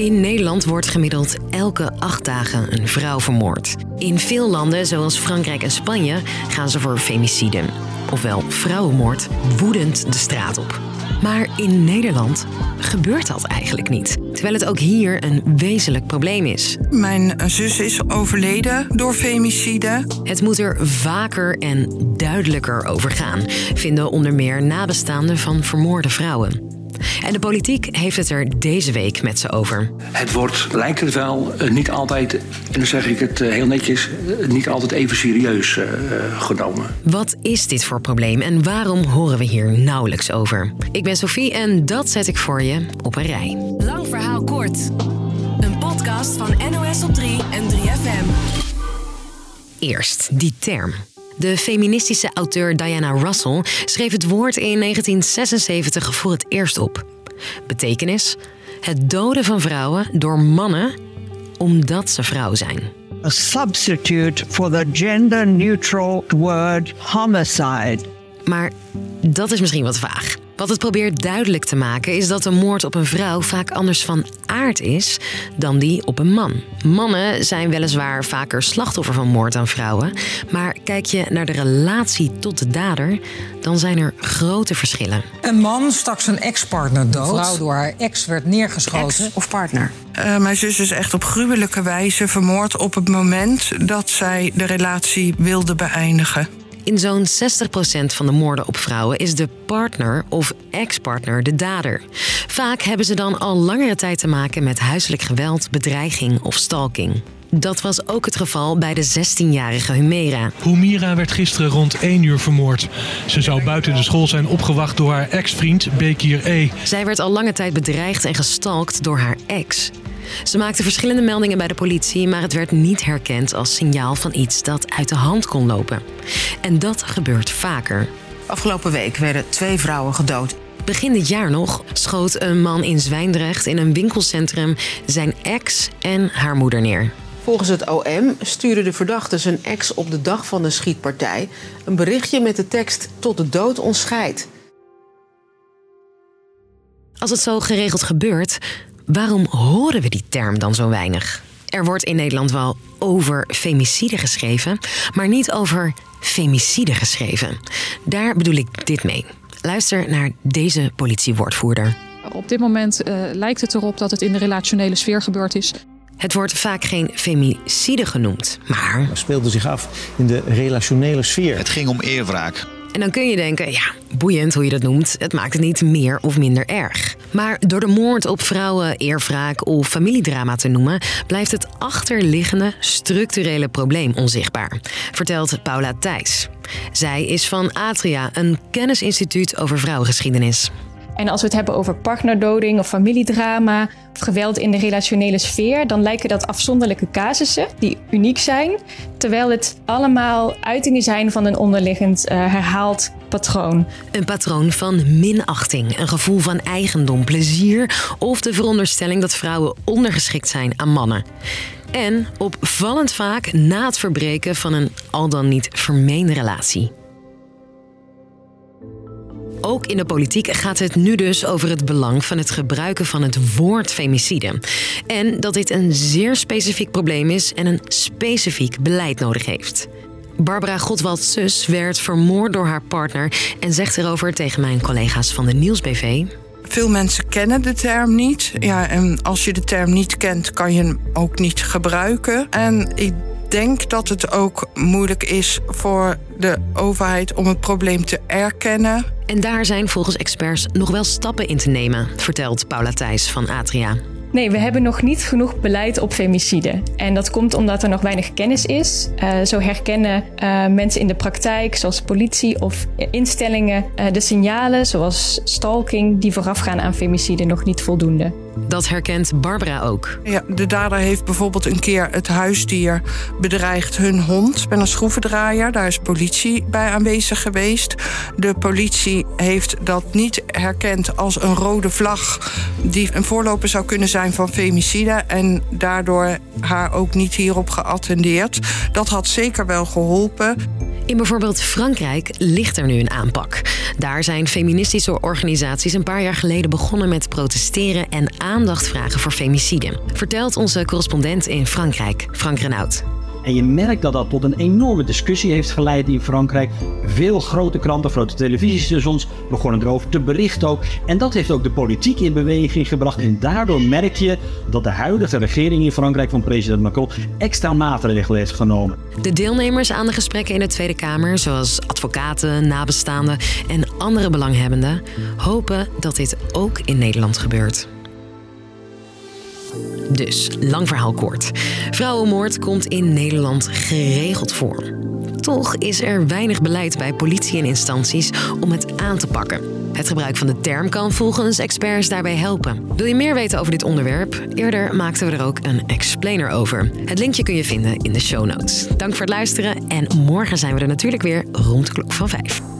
In Nederland wordt gemiddeld elke acht dagen een vrouw vermoord. In veel landen, zoals Frankrijk en Spanje, gaan ze voor femicide. Ofwel vrouwenmoord, woedend de straat op. Maar in Nederland gebeurt dat eigenlijk niet. Terwijl het ook hier een wezenlijk probleem is. Mijn zus is overleden door femicide. Het moet er vaker en duidelijker over gaan, vinden onder meer nabestaanden van vermoorde vrouwen. En de politiek heeft het er deze week met ze over. Het wordt, lijkt het wel, eh, niet altijd, en dan zeg ik het eh, heel netjes, eh, niet altijd even serieus genomen. Wat is dit voor probleem en waarom horen we hier nauwelijks over? Ik ben Sophie en dat zet ik voor je op een rij. Lang verhaal kort. Een podcast van NOS op 3 en 3FM. Eerst die term. De feministische auteur Diana Russell schreef het woord in 1976 voor het eerst op. Betekenis: het doden van vrouwen door mannen omdat ze vrouw zijn. A substitute for the gender-neutral word homicide. Maar dat is misschien wat vaag. Wat het probeert duidelijk te maken is dat een moord op een vrouw vaak anders van aard is dan die op een man. Mannen zijn weliswaar vaker slachtoffer van moord dan vrouwen, maar kijk je naar de relatie tot de dader, dan zijn er grote verschillen. Een man stak zijn ex-partner dood. Een vrouw door haar ex werd neergeschoten. Ex of partner? Uh, mijn zus is echt op gruwelijke wijze vermoord op het moment dat zij de relatie wilde beëindigen. In zo'n 60% van de moorden op vrouwen is de partner of ex-partner de dader. Vaak hebben ze dan al langere tijd te maken met huiselijk geweld, bedreiging of stalking. Dat was ook het geval bij de 16-jarige Humera. Humira werd gisteren rond 1 uur vermoord. Ze zou buiten de school zijn opgewacht door haar ex-vriend Bekir E. Zij werd al lange tijd bedreigd en gestalkt door haar ex. Ze maakte verschillende meldingen bij de politie, maar het werd niet herkend als signaal van iets dat uit de hand kon lopen. En dat gebeurt vaker. Afgelopen week werden twee vrouwen gedood. Begin dit jaar nog schoot een man in Zwijndrecht in een winkelcentrum zijn ex en haar moeder neer. Volgens het OM stuurde de verdachte zijn ex op de dag van de schietpartij een berichtje met de tekst tot de dood ontscheidt. Als het zo geregeld gebeurt, waarom horen we die term dan zo weinig? Er wordt in Nederland wel over femicide geschreven, maar niet over femicide geschreven. Daar bedoel ik dit mee. Luister naar deze politiewoordvoerder. Op dit moment uh, lijkt het erop dat het in de relationele sfeer gebeurd is. Het wordt vaak geen femicide genoemd, maar. Het speelde zich af in de relationele sfeer. Het ging om eerwraak. En dan kun je denken, ja, boeiend hoe je dat noemt. Het maakt het niet meer of minder erg. Maar door de moord op vrouwen, eerwraak of familiedrama te noemen, blijft het achterliggende structurele probleem onzichtbaar, vertelt Paula Thijs. Zij is van Atria, een kennisinstituut over vrouwengeschiedenis. En als we het hebben over partnerdoding of familiedrama geweld in de relationele sfeer, dan lijken dat afzonderlijke casussen die uniek zijn, terwijl het allemaal uitingen zijn van een onderliggend uh, herhaald patroon. Een patroon van minachting, een gevoel van eigendom, plezier of de veronderstelling dat vrouwen ondergeschikt zijn aan mannen. En opvallend vaak na het verbreken van een al dan niet vermeende relatie. Ook in de politiek gaat het nu dus over het belang van het gebruiken van het woord femicide. En dat dit een zeer specifiek probleem is en een specifiek beleid nodig heeft. Barbara Godwalds zus werd vermoord door haar partner en zegt erover tegen mijn collega's van de Nieuwsbv. Veel mensen kennen de term niet. Ja, en als je de term niet kent, kan je hem ook niet gebruiken. En ik denk dat het ook moeilijk is voor de overheid om het probleem te erkennen. En daar zijn volgens experts nog wel stappen in te nemen, vertelt Paula Thijs van Atria. Nee, we hebben nog niet genoeg beleid op femicide. En dat komt omdat er nog weinig kennis is. Uh, zo herkennen uh, mensen in de praktijk, zoals politie of instellingen, uh, de signalen zoals stalking die voorafgaan aan femicide nog niet voldoende. Dat herkent Barbara ook. Ja, de dader heeft bijvoorbeeld een keer het huisdier bedreigd, hun hond, met een schroevendraaier. Daar is politie bij aanwezig geweest. De politie heeft dat niet herkend als een rode vlag die een voorloper zou kunnen zijn van femicide en daardoor haar ook niet hierop geattendeerd. Dat had zeker wel geholpen. In bijvoorbeeld Frankrijk ligt er nu een aanpak. Daar zijn feministische organisaties een paar jaar geleden begonnen met protesteren en aandacht vragen voor femicide. Vertelt onze correspondent in Frankrijk, Frank Renaud. En je merkt dat dat tot een enorme discussie heeft geleid in Frankrijk. Veel grote kranten, grote televisiestations begonnen erover te berichten ook. En dat heeft ook de politiek in beweging gebracht. En daardoor merk je dat de huidige regering in Frankrijk van president Macron extra maatregelen heeft genomen. De deelnemers aan de gesprekken in de Tweede Kamer, zoals advocaten, nabestaanden en andere belanghebbenden, hopen dat dit ook in Nederland gebeurt. Dus, lang verhaal kort. Vrouwenmoord komt in Nederland geregeld voor. Toch is er weinig beleid bij politie en instanties om het aan te pakken. Het gebruik van de term kan volgens experts daarbij helpen. Wil je meer weten over dit onderwerp? Eerder maakten we er ook een explainer over. Het linkje kun je vinden in de show notes. Dank voor het luisteren en morgen zijn we er natuurlijk weer rond de klok van 5.